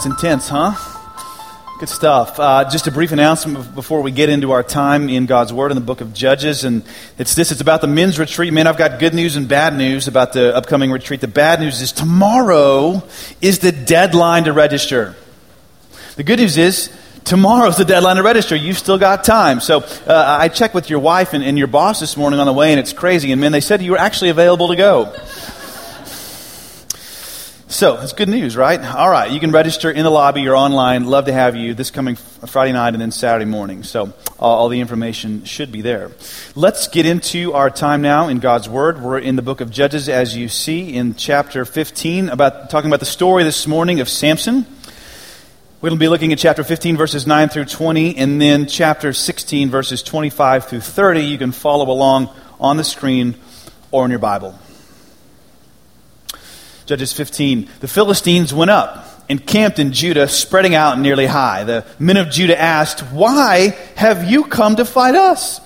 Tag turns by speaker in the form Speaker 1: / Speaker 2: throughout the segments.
Speaker 1: That's intense, huh? Good stuff. Uh, just a brief announcement before we get into our time in God's Word in the book of Judges. And it's this it's about the men's retreat. Man, I've got good news and bad news about the upcoming retreat. The bad news is tomorrow is the deadline to register. The good news is tomorrow's the deadline to register. You've still got time. So uh, I checked with your wife and, and your boss this morning on the way, and it's crazy. And man, they said you were actually available to go. So, it's good news, right? All right, you can register in the lobby or online. Love to have you this coming Friday night and then Saturday morning. So, all, the information should be there. Let's get into our time now in God's Word. We're in the book of Judges, as you see in chapter 15, about talking about the story this morning of Samson. To be looking at chapter 15, verses 9 through 20, and then chapter 16, verses 25 through 30. You can follow along on the screen or in your Bible. Judges 15. The Philistines went up and camped in Judah, spreading out near Lehi. The men of Judah asked, Why have you come to fight us?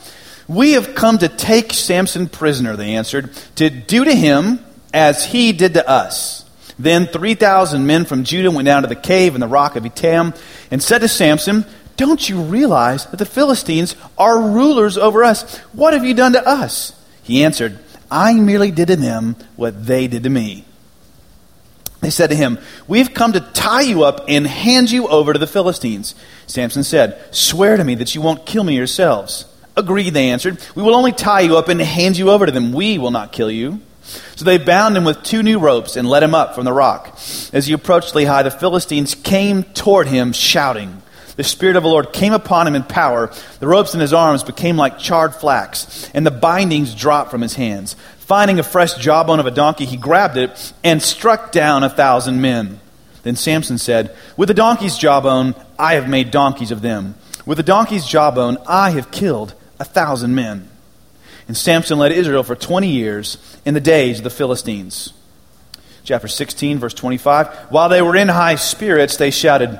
Speaker 1: We have come to take Samson prisoner, they answered, to do to him as he did to us. Then 3,000 men from Judah went down to the cave in the rock of Etam and said to Samson, Don't you realize that the Philistines are rulers over us? What have you done to us? He answered, I merely did to them what they did to me. They said to him, We've come to tie you up and hand you over to the Philistines. Samson said, Swear to me that you won't kill me yourselves. Agreed, they answered. We will only tie you up and hand you over to them. We will not kill you. So they bound him with two new ropes and let him up from the rock. As he approached Lehi, the Philistines came toward him, shouting. The Spirit of the Lord came upon him in power. The ropes in his arms became like charred flax, and the bindings dropped from his hands. Finding a fresh jawbone of a donkey, he grabbed it and struck down a thousand men. Then Samson said, With the donkey's jawbone, I have made donkeys of them. With the donkey's jawbone, I have killed a thousand men. And Samson led Israel for 20 years in the days of the Philistines. Chapter 16, verse 25. While they were in high spirits, they shouted,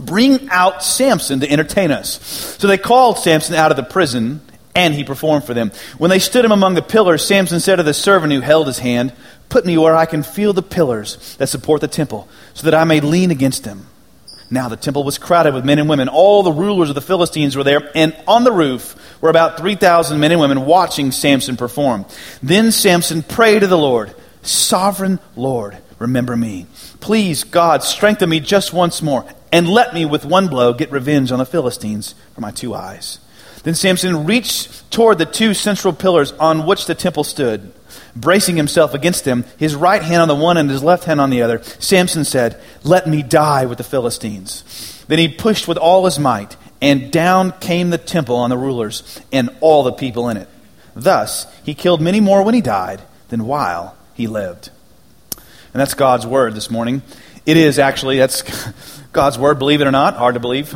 Speaker 1: Bring out Samson to entertain us. So they called Samson out of the prison and he performed for them. When they stood him among the pillars, Samson said to the servant who held his hand, Put me where I can feel the pillars that support the temple, so that I may lean against them. Now the temple was crowded with men and women. All the rulers of the Philistines were there, and on the roof were about 3,000 men and women watching Samson perform. Then Samson prayed to the Lord, Sovereign Lord, remember me. Please, God, strengthen me just once more, and let me with one blow get revenge on the Philistines for my two eyes. Then Samson reached toward the two central pillars on which the temple stood. Bracing himself against them, his right hand on the one and his left hand on the other, Samson said, Let me die with the Philistines. Then he pushed with all his might, and down came the temple on the rulers and all the people in it. Thus, he killed many more when he died than while he lived. And that's God's word this morning. It is actually, that's God's word, believe it or not. Hard to believe.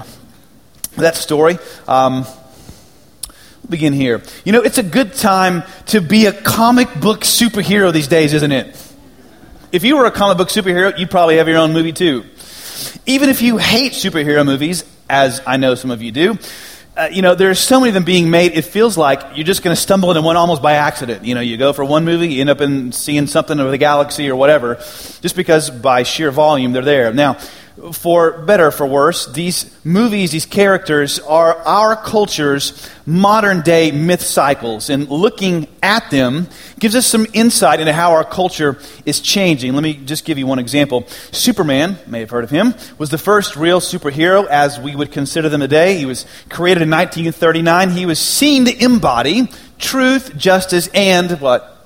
Speaker 1: That story. Um, begin here. You know, it's a good time to be a comic book superhero these days, isn't it? If you were a comic book superhero, you'd probably have your own movie too. Even if you hate superhero movies, as I know some of you do, uh, you know, there's so many of them being made, it feels like you're just going to stumble into one almost by accident. You know, you go for one movie, you end up in seeing something of the galaxy or whatever, just because by sheer volume they're there. Now, for better for worse, these movies, these characters are our culture's modern day myth cycles. And looking at them gives us some insight into how our culture is changing. Let me just give you one example. Superman, may have heard of him, was the first real superhero as we would consider them today. He was created in 1939. He was seen to embody truth, justice, and what?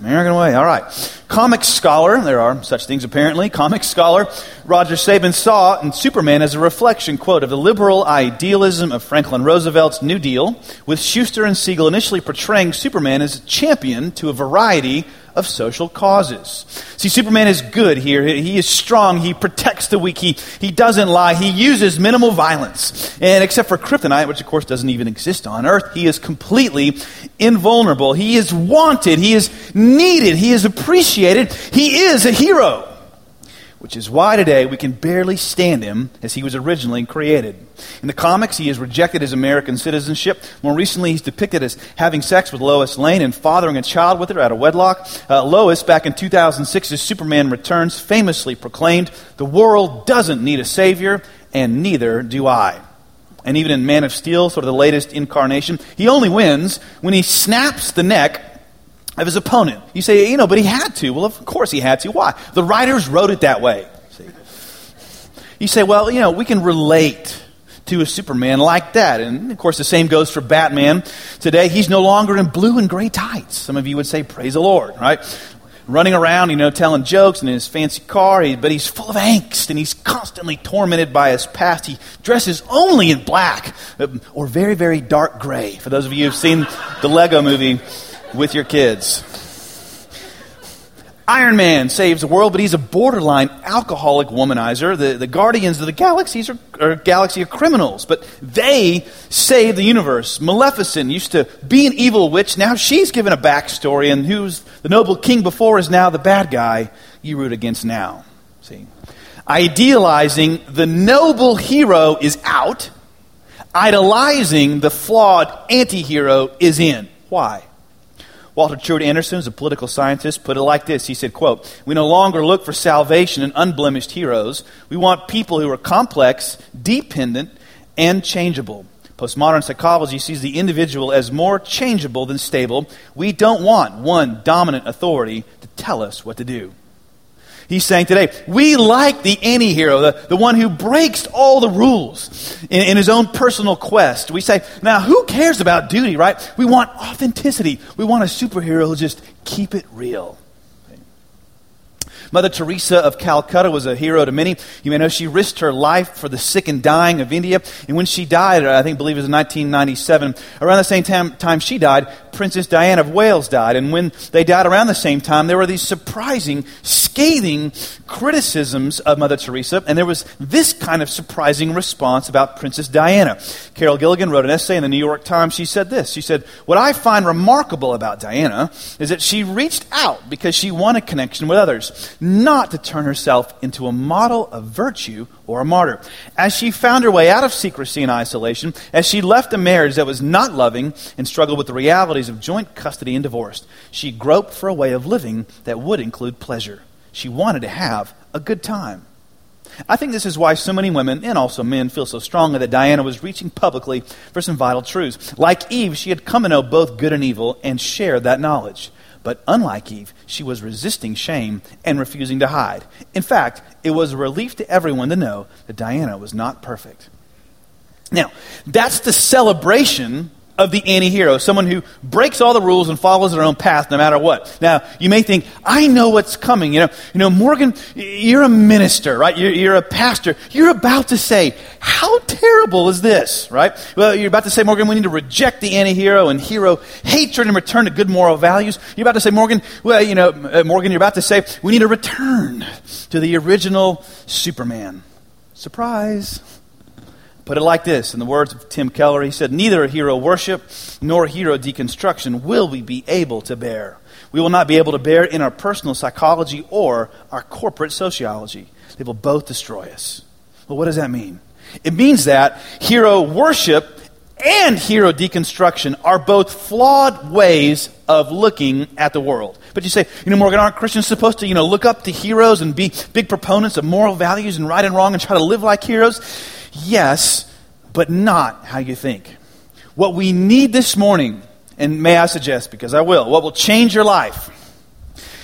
Speaker 1: American way, all right. Comic scholar, there are such things apparently, comic scholar Roger Sabin saw in Superman as a reflection, quote, of the liberal idealism of Franklin Roosevelt's New Deal, with Shuster and Siegel initially portraying Superman as a champion to a variety of social causes. See, Superman is good here. He is strong. He protects the weak. He, he doesn't lie. He uses minimal violence. And except for kryptonite, which of course doesn't even exist on Earth, he is completely invulnerable. He is wanted. He is needed. He is appreciated. He is a hero. Which is why today we can barely stand him as he was originally created. In the comics, he has rejected his American citizenship. More recently, he's depicted as having sex with Lois Lane and fathering a child with her out of wedlock. Uh, Lois, back in 2006, as Superman Returns, famously proclaimed, The world doesn't need a savior, and neither do I. And even in Man of Steel, sort of the latest incarnation, he only wins when he snaps the neck of his opponent. You say, you know, but he had to. Well, of course he had to. Why? The writers wrote it that way. See? You say, well, you know, we can relate to a Superman like that. And of course, the same goes for Batman. Today, he's no longer in blue and gray tights. Some of you would say, praise the Lord, right? Running around, you know, telling jokes in his fancy car, but he's full of angst and he's constantly tormented by his past. He dresses only in black uh, or very, very dark gray. For those of you who've seen the Lego movie, with your kids. Iron Man saves the world, but he's a borderline alcoholic womanizer. The, the Guardians of the Galaxies are, are galaxy of criminals, but they save the universe. Maleficent used to be an evil witch. Now she's given a backstory, and who's the noble king before is now the bad guy you root against now. See? Idealizing the noble hero is out. Idolizing the flawed anti hero is in. Why? Walter Truett Anderson, a political scientist, put it like this. He said, quote, We no longer look for salvation in unblemished heroes. We want people who are complex, dependent, and changeable. Postmodern psychology sees the individual as more changeable than stable. We don't want one dominant authority to tell us what to do. He's saying today, we like the anti hero, the, the one who breaks all the rules in, in his own personal quest. We say, now who cares about duty, right? We want authenticity. We want a superhero who just keep it real. Mother Teresa of Calcutta was a hero to many. You may know she risked her life for the sick and dying of India. And when she died, I think, believe it was in 1997, around the same time, time she died, Princess Diana of Wales died. And when they died around the same time, there were these surprising, scathing criticisms of Mother Teresa. And there was this kind of surprising response about Princess Diana. Carol Gilligan wrote an essay in the New York Times. She said this She said, What I find remarkable about Diana is that she reached out because she wanted connection with others not to turn herself into a model of virtue or a martyr. As she found her way out of secrecy and isolation, as she left a marriage that was not loving and struggled with the realities of joint custody and divorce, she groped for a way of living that would include pleasure. She wanted to have a good time. I think this is why so many women, and also men, feel so strongly that Diana was reaching publicly for some vital truths. Like Eve, she had come to know both good and evil and shared that knowledge. But unlike Eve, she was resisting shame and refusing to hide. In fact, it was a relief to everyone to know that Diana was not perfect. Now, that's the celebration of the anti hero, someone who breaks all the rules and follows their own path no matter what. Now, you may think, I know what's coming. You know, you know Morgan, you're a minister, right? You're, you're a pastor. You're about to say, How terrible is this, right? Well, you're about to say, Morgan, we need to reject the anti hero and hero hatred and return to good moral values. You're about to say, Morgan, well, you know, uh, Morgan, you're about to say, we need to return to the original Superman. Surprise. Put it like this in the words of Tim Keller, he said, Neither hero worship nor hero deconstruction will we be able to bear. We will not be able to bear in our personal psychology or our corporate sociology. They will both destroy us. Well, what does that mean? It means that hero worship and hero deconstruction are both flawed ways of looking at the world. But you say, you know, Morgan, aren't Christians supposed to, you know, look up to heroes and be big proponents of moral values and right and wrong and try to live like heroes? Yes, but not how you think. What we need this morning, and may I suggest, because I will, what will change your life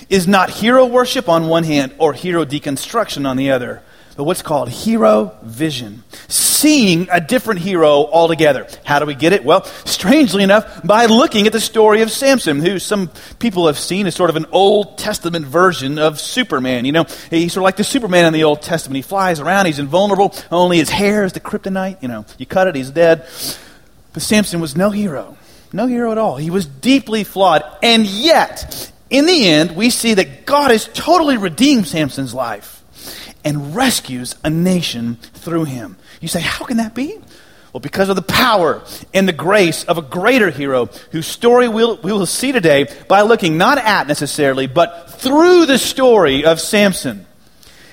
Speaker 1: is not hero worship on one hand or hero deconstruction on the other, but what's called hero vision. Seeing a different hero altogether. How do we get it? Well, strangely enough, by looking at the story of Samson, who some people have seen as sort of an Old Testament version of Superman. You know, he's sort of like the Superman in the Old Testament. He flies around, he's invulnerable, only his hair is the kryptonite. You know, you cut it, he's dead. But Samson was no hero. No hero at all. He was deeply flawed. And yet, in the end, we see that God has totally redeemed Samson's life and rescues a nation through him. You say, how can that be? Well, because of the power and the grace of a greater hero whose story we'll, we will see today by looking not at necessarily, but through the story of Samson.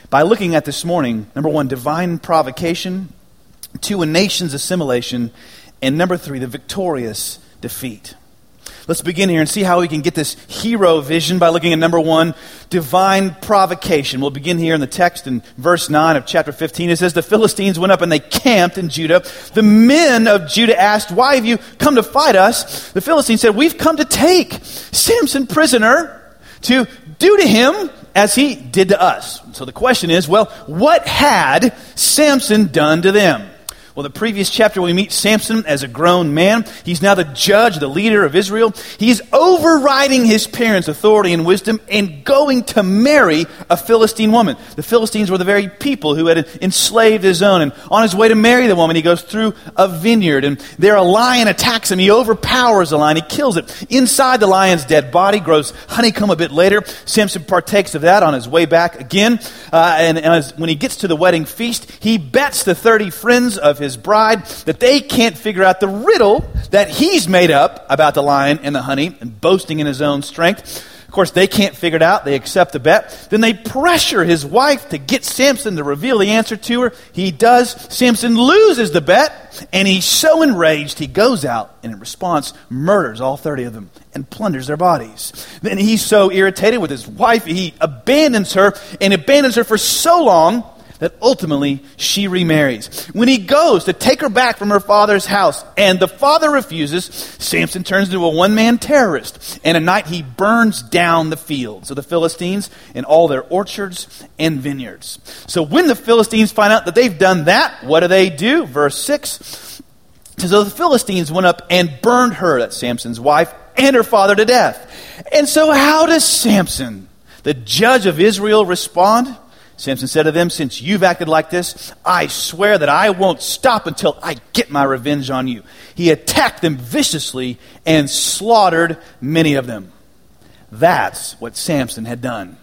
Speaker 1: by looking at this morning number one, divine provocation, two, a nation's assimilation, and number three, the victorious defeat. Let's begin here and see how we can get this hero vision by looking at number one, divine provocation. We'll begin here in the text in verse 9 of chapter 15. It says, The Philistines went up and they camped in Judah. The men of Judah asked, Why have you come to fight us? The Philistines said, We've come to take Samson prisoner to do to him as he did to us. So the question is, well, what had Samson done to them? Well, the previous chapter, we meet Samson as a grown man. He's now the judge, the leader of Israel. He's overriding his parents' authority and wisdom and going to marry a Philistine woman. The Philistines were the very people who had enslaved his own. And on his way to marry the woman, he goes through a vineyard. And there a lion attacks him. He overpowers the lion. He kills it. Inside the lion's dead body grows honeycomb a bit later. Samson partakes of that on his way back again. Uh, and, and as, when he gets to the wedding feast, he bets the 30 friends of his his bride that they can't figure out the riddle that he's made up about the lion and the honey and boasting in his own strength. Of course, they can't figure it out. They accept the bet. Then they pressure his wife to get Samson to reveal the answer to her. He does. Samson loses the bet, and he's so enraged he goes out and in response murders all 30 of them and plunders their bodies. Then he's so irritated with his wife, he abandons her and abandons her for so long that ultimately she remarries. When he goes to take her back from her father's house and the father refuses, Samson turns into a one man terrorist. And at night he burns down the fields of the Philistines and all their orchards and vineyards. So when the Philistines find out that they've done that, what do they do? Verse 6 says, So the Philistines went up and burned her, that's Samson's wife, and her father to death. And so how does Samson, the judge of Israel, respond? Samson said to them, Since you've acted like this, I swear that I won't stop until I get my revenge on you. He attacked them viciously and slaughtered many of them. That's what Samson had done.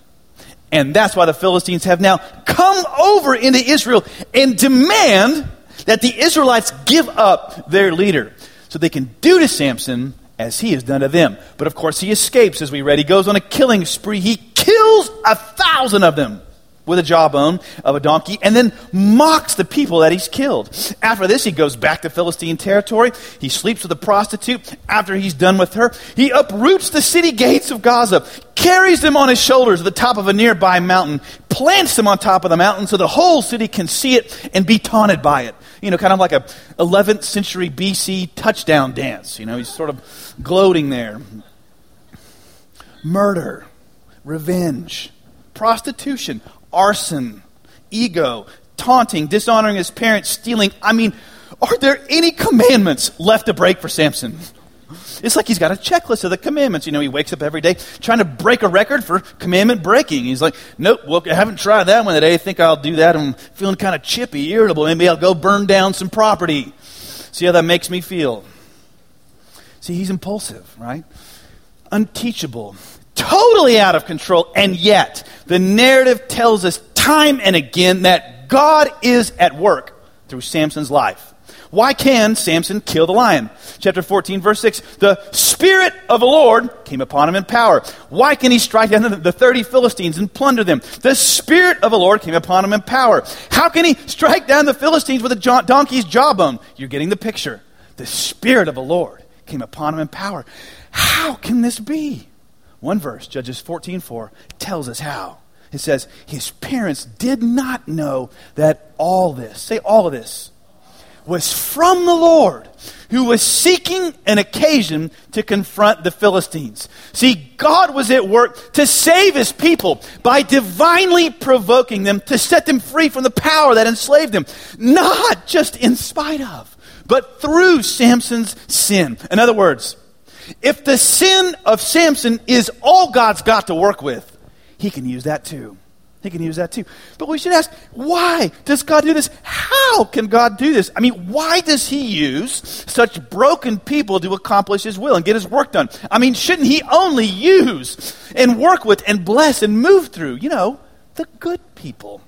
Speaker 1: And that's why the Philistines have now come over into Israel and demand that the Israelites give up their leader so they can do to Samson as he has done to them. But of course, he escapes, as we read. He goes on a killing spree. He kills a thousand of them with a jawbone of a donkey and then mocks the people that he's killed. After this, he goes back to Philistine territory. He sleeps with a prostitute. After he's done with her, he uproots the city gates of Gaza, carries them on his shoulders to the top of a nearby mountain, plants them on top of the mountain so the whole city can see it and be taunted by it. You know, kind of like a 11th century BC touchdown dance. You know, he's sort of gloating there. Murder, revenge, prostitution, arson, ego, taunting, dishonoring his parents, stealing. I mean, are there any commandments left to break for Samson? It's like he's got a checklist of the commandments. You know, he wakes up every day trying to break a record for commandment breaking. He's like, nope, well, I haven't tried that one today. I think I'll do that. I'm feeling kind of chippy, irritable. Maybe I'll go burn down some property. See how that makes me feel. See, he's impulsive, right? Unteachable, totally out of control, and yet the narrative tells us time and again that God is at work through Samson's life. Why can Samson kill the lion? Chapter 14, verse 6. The Spirit of the Lord came upon him in power. Why can he strike down the 30 Philistines and plunder them? The Spirit of the Lord came upon him in power. How can he strike down the Philistines with a donkey's jawbone? You're getting the picture. The Spirit of the Lord came upon him in power. How can this be? One verse, Judges 14:4, tells us how. It says, His parents did not know that all this, say all of this, was from the Lord, who was seeking an occasion to confront the Philistines. See, God was at work to save his people by divinely provoking them to set them free from the power that enslaved them, not just in spite of, but through Samson's sin. In other words, if the sin of Samson is all God's got to work with, he can use that too. He can use that too. But we should ask, why does God do this? How can God do this? I mean, why does he use such broken people to accomplish his will and get his work done? I mean, shouldn't he only use and work with and bless and move through, you know, the good people?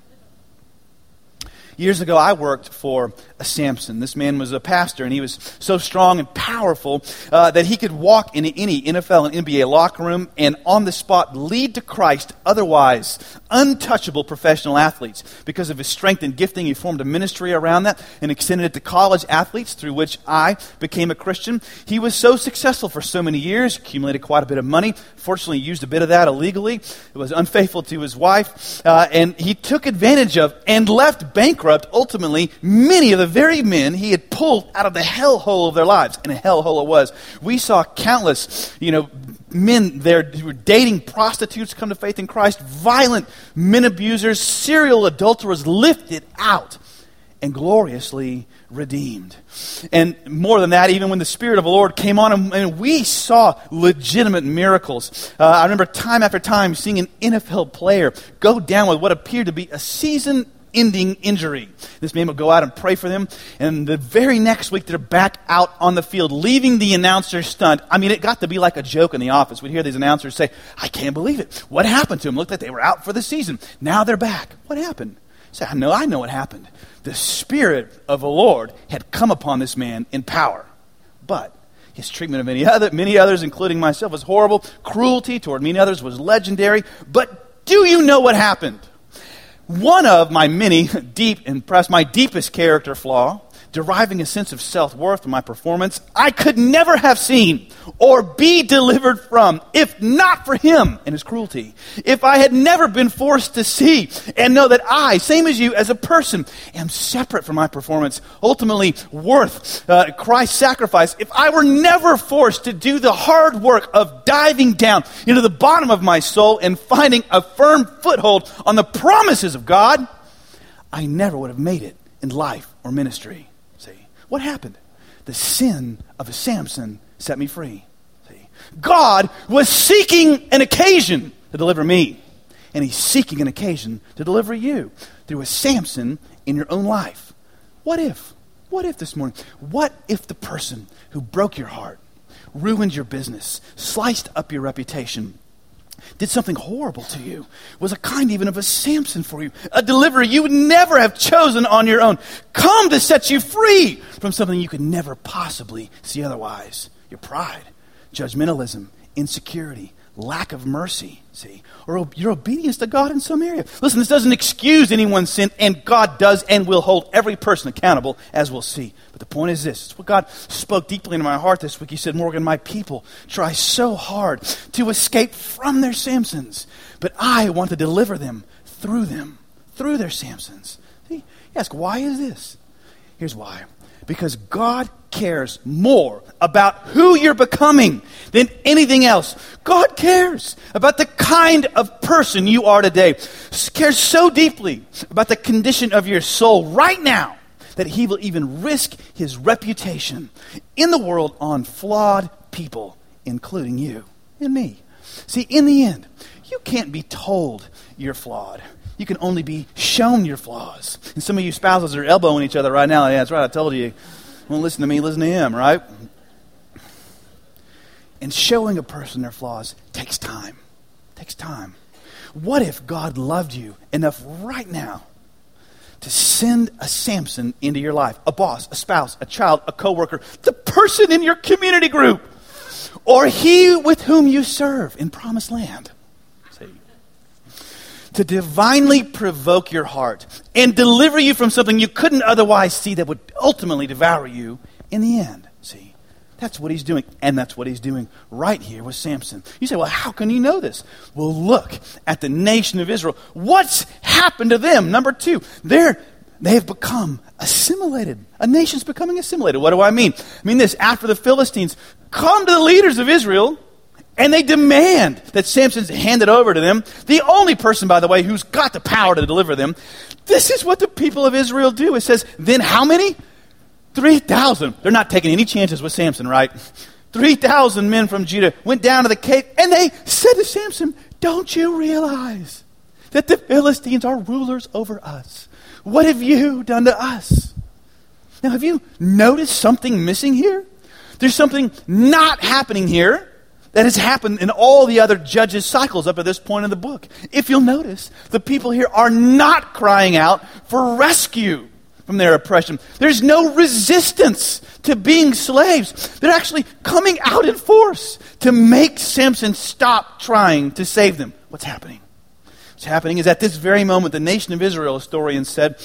Speaker 1: Years ago, I worked for Samson. This man was a pastor, and he was so strong and powerful uh, that he could walk into any NFL and NBA locker room and on the spot lead to Christ otherwise untouchable professional athletes. Because of his strength and gifting, he formed a ministry around that and extended it to college athletes, through which I became a Christian. He was so successful for so many years, accumulated quite a bit of money. Fortunately, used a bit of that illegally. He was unfaithful to his wife, uh, and he took advantage of and left bankrupt ultimately many of the very men he had pulled out of the hellhole of their lives. And a hellhole it was. We saw countless, you know, men there who were dating prostitutes come to faith in Christ, violent men abusers, serial adulterers lifted out and gloriously redeemed. And more than that, even when the Spirit of the Lord came on him, and we saw legitimate miracles. Uh, I remember time after time seeing an NFL player go down with what appeared to be a season ending injury. This man would go out and pray for them, and the very next week they're back out on the field, leaving the announcer stunned. I mean, it got to be like a joke in the office. We'd hear these announcers say, I can't believe it. What happened to them? Looked like they were out for the season. Now they're back. What happened? Say, I know, I know what happened. The Spirit of the Lord had come upon this man in power. But his treatment of many, other, many others, including myself, was horrible. Cruelty toward many others was legendary. But do you know what happened? One of my many deep and perhaps my deepest character flaw deriving a sense of self worth from my performance I could never have seen or be delivered from if not for him and his cruelty. If I had never been forced to see and know that I, same as you, as a person, am separate from my performance, ultimately worth uh, Christ's sacrifice, if I were never forced to do the hard work of diving down into the bottom of my soul and finding a firm foothold on the promises of God, I never would have made it in life or ministry. What happened? The sin of a Samson set me free. See? God was seeking an occasion to deliver me, and He's seeking an occasion to deliver you through a Samson in your own life. What if? What if this morning? What if the person who broke your heart, ruined your business, sliced up your reputation, did something horrible to you, was a kind even of a Samson for you, a deliverer you would never have chosen on your own, come to set you free from something you could never possibly see otherwise. Your pride, judgmentalism, insecurity, lack of mercy, see, or your obedience to God in some area. Listen, this doesn't excuse anyone's sin, and God does and will hold every person accountable, as we'll see. But the point is this it's what God spoke deeply into my heart this week. He said, Morgan, my people try so hard to escape from their Samsons, but I want to deliver them through them, through their Samsons. See, you ask, why is this? Here's why because God cares more about who you're becoming than anything else. God cares about the kind of person you are today. He cares so deeply about the condition of your soul right now that he will even risk his reputation in the world on flawed people, including you and me. See, in the end, you can't be told you're flawed. You can only be shown your flaws. And some of you spouses are elbowing each other right now. Yeah, that's right. I told you. Well, listen to me, listen to him, right? And showing a person their flaws takes time. Takes time. What if God loved you enough right now to send a Samson into your life? A boss, a spouse, a child, a coworker, the person in your community group, or he with whom you serve in promised land to divinely provoke your heart and deliver you from something you couldn't otherwise see that would ultimately devour you in the end. See, that's what he's doing. And that's what he's doing right here with Samson. You say, well, how can you know this? Well, look at the nation of Israel. What's happened to them? Number two, they're, they have become assimilated. A nation's becoming assimilated. What do I mean? I mean this after the Philistines come to the leaders of Israel and they demand that Samson's handed over to them. The only person, by the way, who's got the power to deliver them. This is what the people of Israel do. It says, then how many? 3,000. They're not taking any chances with Samson, right? 3,000 men from Judah went down to the cave and they said to Samson, Don't you realize that the Philistines are rulers over us? What have you done to us? Now, have you noticed something missing here? There's something not happening here that has happened in all the other judges' cycles up to this point in the book. If you'll notice, the people here are not crying out for rescue from their oppression. There's no resistance to being slaves. They're actually coming out in force to make Samson stop trying to save them. What's happening? What's happening is at this very moment, the nation of Israel, historians said,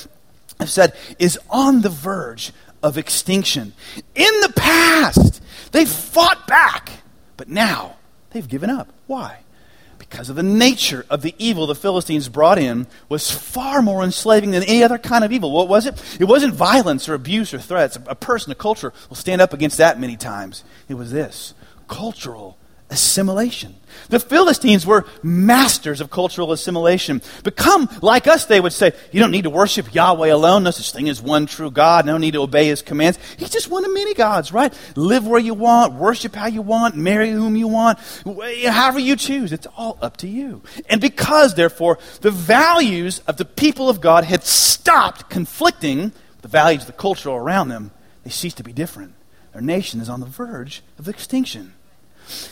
Speaker 1: have said, is on the verge of extinction. In the past, they fought back, but now they've given up. Why? because of the nature of the evil the Philistines brought in was far more enslaving than any other kind of evil. What was it? It wasn't violence or abuse or threats. A person, a culture will stand up against that many times. It was this cultural assimilation. The Philistines were masters of cultural assimilation. Become like us, they would say. You don't need to worship Yahweh alone. No such thing as one true God. No need to obey his commands. He's just one of many gods, right? Live where you want, worship how you want, marry whom you want, however you choose. It's all up to you. And because, therefore, the values of the people of God had stopped conflicting with the values of the culture around them, they ceased to be different. Their nation is on the verge of extinction.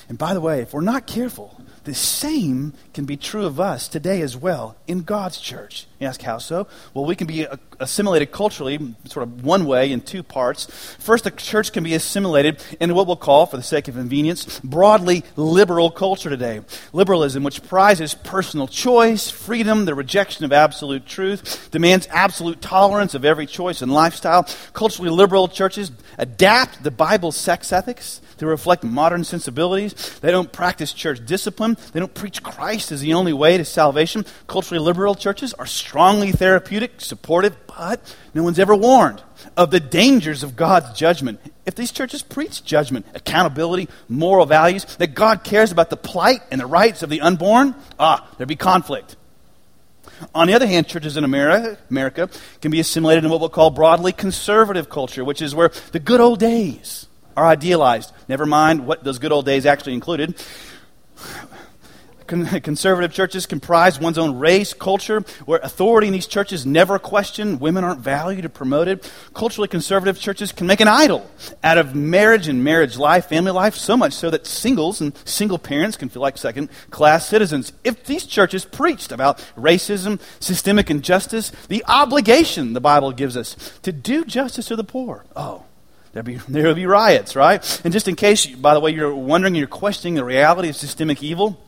Speaker 1: And by the way, if we're not careful, the same can be true of us today as well in God's church. You ask how so? Well, we can be assimilated culturally, sort of one way in two parts. First, the church can be assimilated into what we'll call, for the sake of convenience, broadly liberal culture today. Liberalism, which prizes personal choice, freedom, the rejection of absolute truth, demands absolute tolerance of every choice and lifestyle. Culturally liberal churches adapt the Bible's sex ethics to reflect modern sensibilities. They don't practice church discipline. They don't preach Christ as the only way to salvation. Culturally liberal churches are strongly therapeutic, supportive, but no one's ever warned of the dangers of God's judgment. If these churches preach judgment, accountability, moral values, that God cares about the plight and the rights of the unborn, ah, there'd be conflict. On the other hand, churches in America, America can be assimilated in what we'll call broadly conservative culture, which is where the good old days are idealized. Never mind what those good old days actually included. Conservative churches comprise one's own race, culture, where authority in these churches never questioned, women aren't valued or promoted. Culturally conservative churches can make an idol out of marriage and marriage life, family life, so much so that singles and single parents can feel like second class citizens. If these churches preached about racism, systemic injustice, the obligation the Bible gives us to do justice to the poor, oh, There'll be, there'll be riots, right? And just in case, by the way, you're wondering, you're questioning the reality of systemic evil,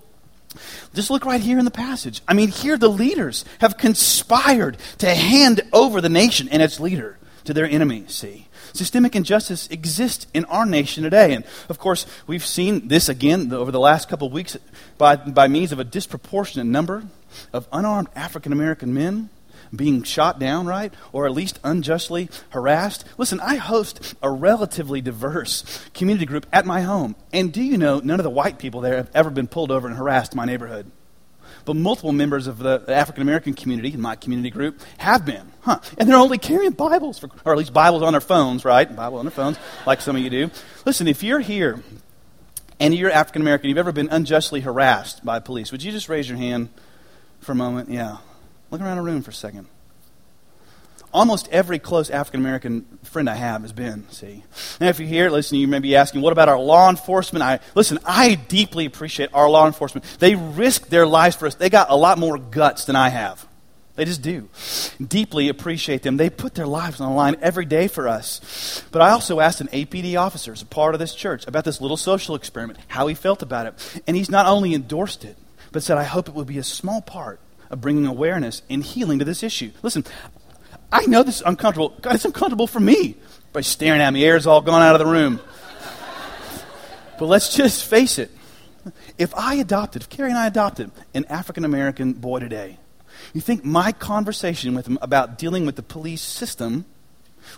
Speaker 1: just look right here in the passage. I mean, here the leaders have conspired to hand over the nation and its leader to their enemies, see? Systemic injustice exists in our nation today. And of course, we've seen this again over the last couple of weeks by, by means of a disproportionate number of unarmed African American men being shot down, right? Or at least unjustly harassed. Listen, I host a relatively diverse community group at my home. And do you know, none of the white people there have ever been pulled over and harassed in my neighborhood. But multiple members of the African American community in my community group have been. Huh. And they're only carrying Bibles, for, or at least Bibles on their phones, right? Bible on their phones, like some of you do. Listen, if you're here and you're African American, you've ever been unjustly harassed by police, would you just raise your hand for a moment? Yeah. Look around the room for a second. Almost every close African American friend I have has been, see. Now, if you're here, listen, you may be asking, what about our law enforcement? I, listen, I deeply appreciate our law enforcement. They risk their lives for us. They got a lot more guts than I have. They just do. Deeply appreciate them. They put their lives on the line every day for us. But I also asked an APD officer, as a part of this church, about this little social experiment, how he felt about it. And he's not only endorsed it, but said, I hope it will be a small part of bringing awareness and healing to this issue. Listen, I know this is uncomfortable. God, it's uncomfortable for me. By staring at me, air's all gone out of the room. but let's just face it. If I adopted, if Carrie and I adopted an African American boy today, you think my conversation with him about dealing with the police system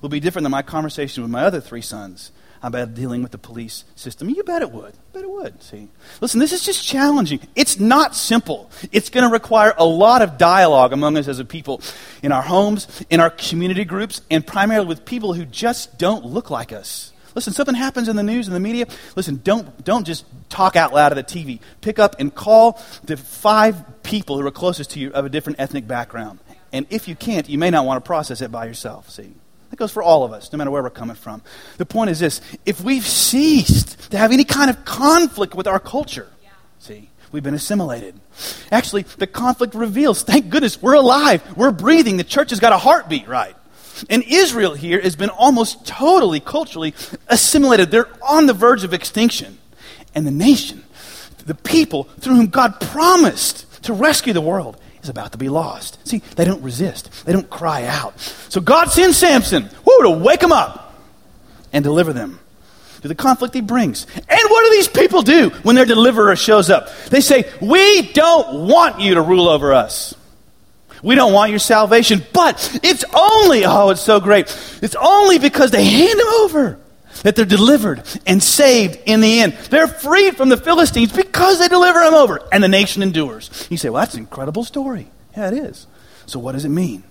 Speaker 1: will be different than my conversation with my other three sons about dealing with the police system? You bet it would. Bet it would. See, listen, this is just challenging. It's not simple. It's going to require a lot of dialogue among us as a people, in our homes, in our community groups, and primarily with people who just don't look like us. Listen, something happens in the news and the media. Listen, don't, don't just talk out loud at the TV. Pick up and call the five people who are closest to you of a different ethnic background. And if you can't, you may not want to process it by yourself, see. That goes for all of us, no matter where we're coming from. The point is this if we've ceased to have any kind of conflict with our culture, yeah. see, we've been assimilated. Actually, the conflict reveals, thank goodness, we're alive, we're breathing, the church has got a heartbeat, right? And Israel here has been almost totally culturally assimilated. They're on the verge of extinction. And the nation, the people through whom God promised to rescue the world, is about to be lost. See, they don't resist, they don't cry out. So God sends Samson whoo, to wake them up and deliver them to the conflict he brings. And what do these people do when their deliverer shows up? They say, We don't want you to rule over us. We don't want your salvation. But it's only, oh, it's so great. It's only because they hand him over that they're delivered and saved in the end. They're freed from the Philistines because they deliver them over, and the nation endures. You say, well, that's an incredible story. Yeah, it is. So, what does it mean?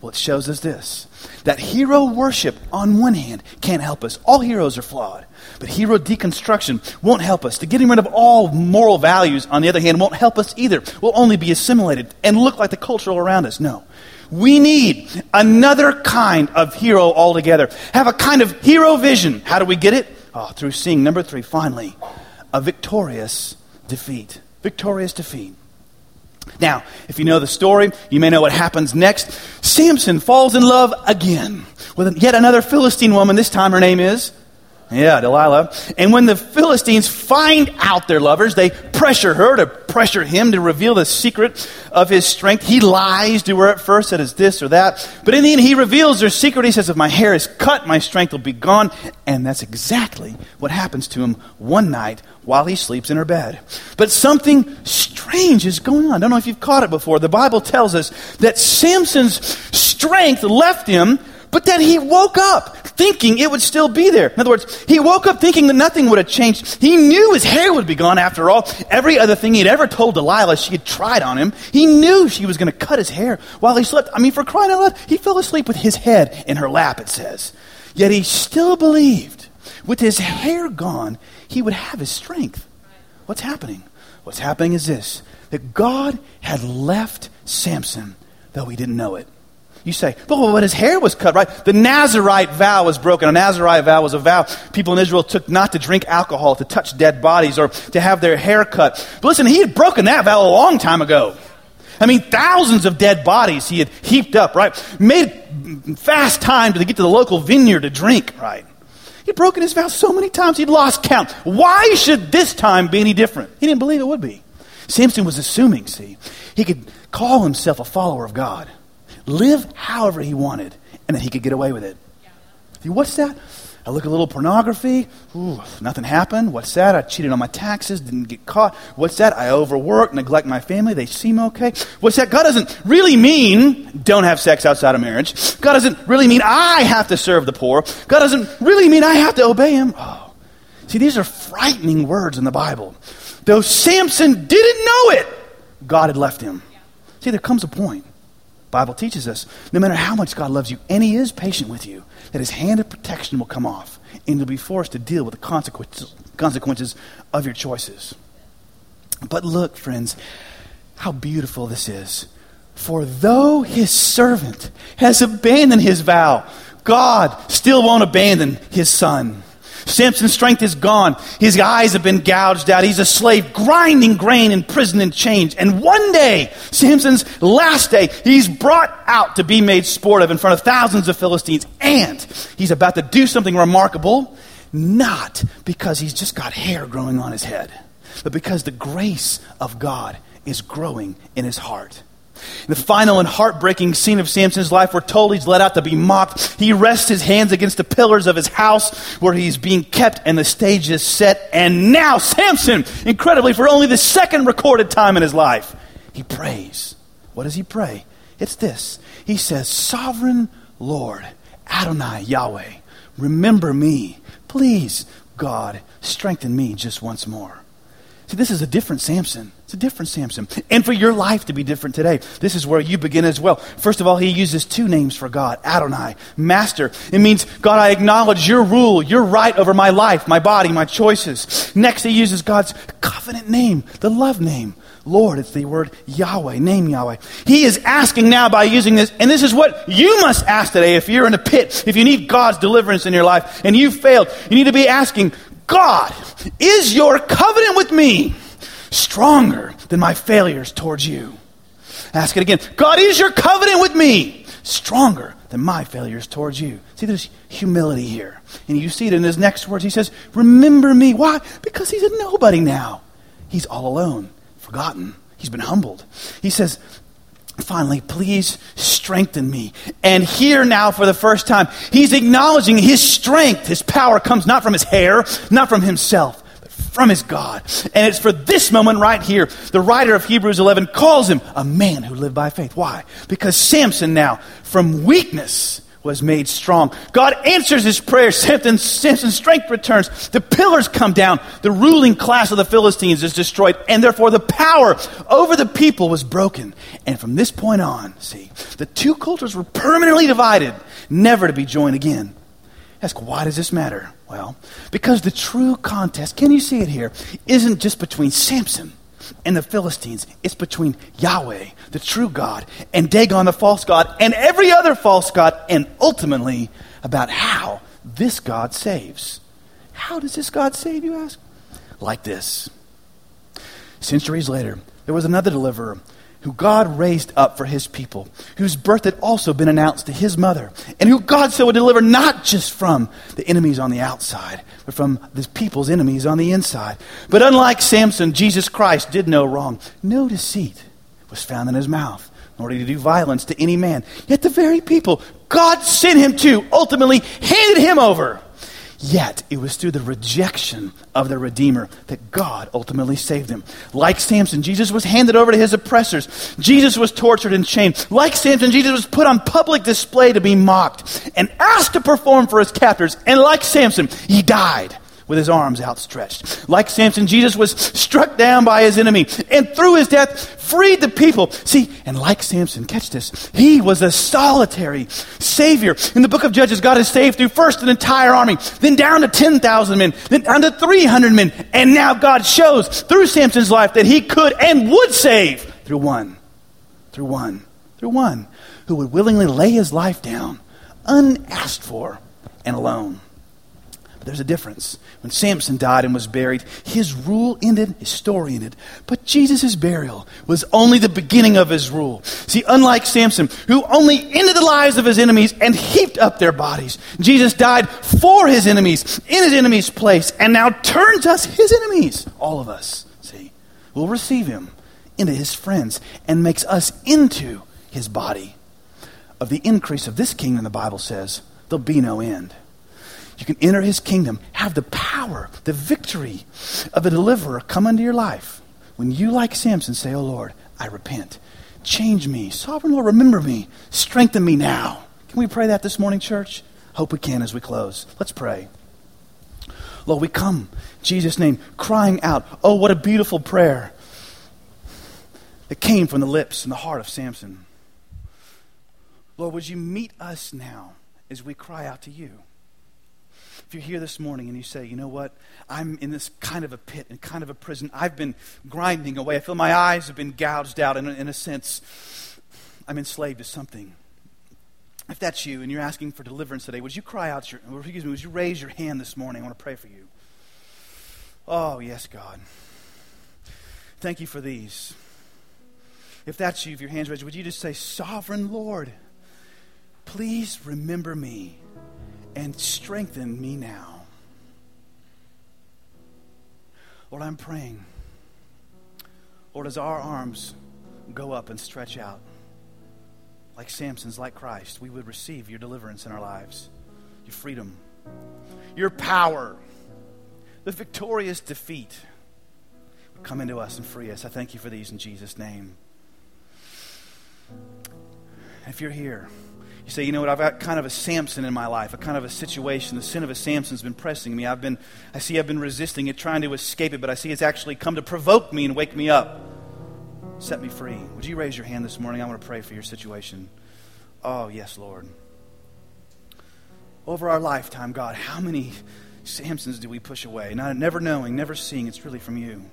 Speaker 1: Well, it shows us this that hero worship, on one hand, can't help us. All heroes are flawed. But hero deconstruction won't help us. The getting rid of all moral values, on the other hand, won't help us either. We'll only be assimilated and look like the culture around us. No. We need another kind of hero altogether. Have a kind of hero vision. How do we get it? Oh, through seeing, number three, finally, a victorious defeat. Victorious defeat. Now, if you know the story, you may know what happens next. Samson falls in love again with yet another Philistine woman. This time her name is yeah, Delilah. And when the Philistines find out they're lovers, they pressure her to pressure him to reveal the secret of his strength. He lies to her at first, that is this or that. But in the end, he reveals their secret. He says, If my hair is cut, my strength will be gone. And that's exactly what happens to him one night while he sleeps in her bed. But something strange is going on. I don't know if you've caught it before. The Bible tells us that Samson's strength left him but then he woke up thinking it would still be there. In other words, he woke up thinking that nothing would have changed. He knew his hair would be gone after all. Every other thing he'd ever told Delilah she had tried on him, he knew she was going to cut his hair while he slept. I mean, for crying out loud, he fell asleep with his head in her lap, it says. Yet he still believed, with his hair gone, he would have his strength. What's happening? What's happening is this that God had left Samson, though he didn't know it. You say, but, but his hair was cut, right? The Nazarite vow was broken. A Nazarite vow was a vow people in Israel took not to drink alcohol, to touch dead bodies, or to have their hair cut. But listen, he had broken that vow a long time ago. I mean, thousands of dead bodies he had heaped up, right? Made fast time to get to the local vineyard to drink, right? He'd broken his vow so many times he'd lost count. Why should this time be any different? He didn't believe it would be. Samson was assuming, see, he could call himself a follower of God live however he wanted, and that he could get away with it. See, what's that? I look at a little pornography. Ooh, nothing happened. What's that? I cheated on my taxes, didn't get caught. What's that? I overwork, neglect my family. They seem okay. What's that? God doesn't really mean don't have sex outside of marriage. God doesn't really mean I have to serve the poor. God doesn't really mean I have to obey Him. Oh. See, these are frightening words in the Bible. Though Samson didn't know it, God had left him. See, there comes a point Bible teaches us no matter how much God loves you, and He is patient with you, that His hand of protection will come off, and you'll be forced to deal with the consequences, consequences of your choices. But look, friends, how beautiful this is. For though His servant has abandoned his vow, God still won't abandon His son. Samson's strength is gone. His eyes have been gouged out. He's a slave grinding grain in prison and chains. And one day, Samson's last day, he's brought out to be made sport of in front of thousands of Philistines. And he's about to do something remarkable, not because he's just got hair growing on his head, but because the grace of God is growing in his heart. The final and heartbreaking scene of Samson's life, we're told he's let out to be mocked. He rests his hands against the pillars of his house where he's being kept, and the stage is set. And now, Samson, incredibly, for only the second recorded time in his life, he prays. What does he pray? It's this He says, Sovereign Lord, Adonai, Yahweh, remember me. Please, God, strengthen me just once more. See, this is a different Samson. A different Samson. And for your life to be different today, this is where you begin as well. First of all, he uses two names for God Adonai, Master. It means, God, I acknowledge your rule, your right over my life, my body, my choices. Next, he uses God's covenant name, the love name. Lord. It's the word Yahweh, name Yahweh. He is asking now by using this, and this is what you must ask today if you're in a pit, if you need God's deliverance in your life and you failed. You need to be asking, God, is your covenant with me stronger than my failures towards you? Ask it again. God, is your covenant with me stronger than my failures towards you? See, there's humility here. And you see it in his next words. He says, Remember me. Why? Because he's a nobody now. He's all alone, forgotten. He's been humbled. He says, Finally, please strengthen me. And here now, for the first time, he's acknowledging his strength, his power comes not from his hair, not from himself, from his God. And it's for this moment right here, the writer of Hebrews 11 calls him a man who lived by faith. Why? Because Samson now, from weakness, was made strong. God answers his prayer. Samson, Samson's strength returns. The pillars come down. The ruling class of the Philistines is destroyed. And therefore, the power over the people was broken. And from this point on, see, the two cultures were permanently divided, never to be joined again. Ask, why does this matter? Well, because the true contest, can you see it here, isn't just between Samson and the Philistines. It's between Yahweh, the true God, and Dagon, the false God, and every other false God, and ultimately about how this God saves. How does this God save, you ask? Like this. Centuries later, there was another deliverer who God raised up for his people, whose birth had also been announced to his mother, and who God said would deliver not just from the enemies on the outside, but from the people's enemies on the inside. But unlike Samson, Jesus Christ did no wrong. No deceit was found in his mouth, nor did he do violence to any man. Yet the very people God sent him to ultimately handed him over Yet it was through the rejection of the Redeemer that God ultimately saved him. Like Samson, Jesus was handed over to his oppressors. Jesus was tortured and chained. Like Samson, Jesus was put on public display to be mocked and asked to perform for his captors. And like Samson, he died with his arms outstretched. Like Samson, Jesus was struck down by his enemy and through his death freed the people. See, and like Samson, catch this, he was a solitary savior. In the book of Judges, God has saved through first an entire army, then down to 10,000 men, then down to 300 men. And now God shows through Samson's life that he could and would save through one, through one, through one who would willingly lay his life down, unasked for and alone. There's a difference. When Samson died and was buried, his rule ended, his story ended. But Jesus' burial was only the beginning of his rule. See, unlike Samson, who only ended the lives of his enemies and heaped up their bodies, Jesus died for his enemies, in his enemies' place, and now turns us his enemies. All of us, see, will receive him into his friends and makes us into his body. Of the increase of this kingdom, the Bible says, there'll be no end. You can enter his kingdom, have the power, the victory of a deliverer come into your life. When you, like Samson, say, Oh Lord, I repent. Change me. Sovereign Lord, remember me. Strengthen me now. Can we pray that this morning, church? Hope we can as we close. Let's pray. Lord, we come, Jesus' name, crying out, Oh, what a beautiful prayer that came from the lips and the heart of Samson. Lord, would you meet us now as we cry out to you? If you're here this morning and you say, you know what, I'm in this kind of a pit and kind of a prison, I've been grinding away. I feel my eyes have been gouged out. In a, in a sense, I'm enslaved to something. If that's you and you're asking for deliverance today, would you cry out, your, excuse me, would you raise your hand this morning? I want to pray for you. Oh, yes, God. Thank you for these. If that's you, if your hand's raised, would you just say, Sovereign Lord, please remember me and strengthen me now. Lord, I'm praying. Lord, as our arms go up and stretch out, like Samson's, like Christ, we would receive your deliverance in our lives, your freedom, your power, the victorious defeat would come into us and free us. I thank you for these in Jesus' name. If you're here, you say, you know what, I've got kind of a Samson in my life, a kind of a situation. The sin of a Samson's been pressing me. I've been, I see I've been resisting it, trying to escape it, but I see it's actually come to provoke me and wake me up. Set me free. Would you raise your hand this morning? I want to pray for your situation. Oh, yes, Lord. Over our lifetime, God, how many Samsons do we push away? Not, never knowing, never seeing it's really from you.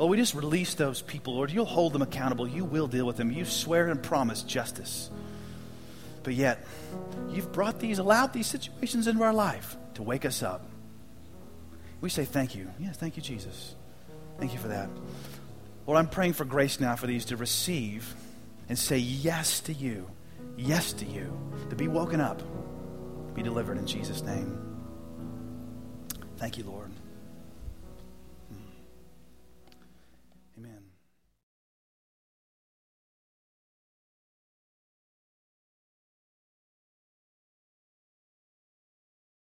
Speaker 1: Lord, we just release those people, Lord. You'll hold them accountable. You will deal with them. You swear and promise justice. But yet, you've brought these, allowed these situations into our life to wake us up. We say thank you. Yes, thank you, Jesus. Thank you for that. Lord, I'm praying for grace now for these to receive and say yes to you. Yes to you. To be woken up, be delivered in Jesus' name. Thank you, Lord.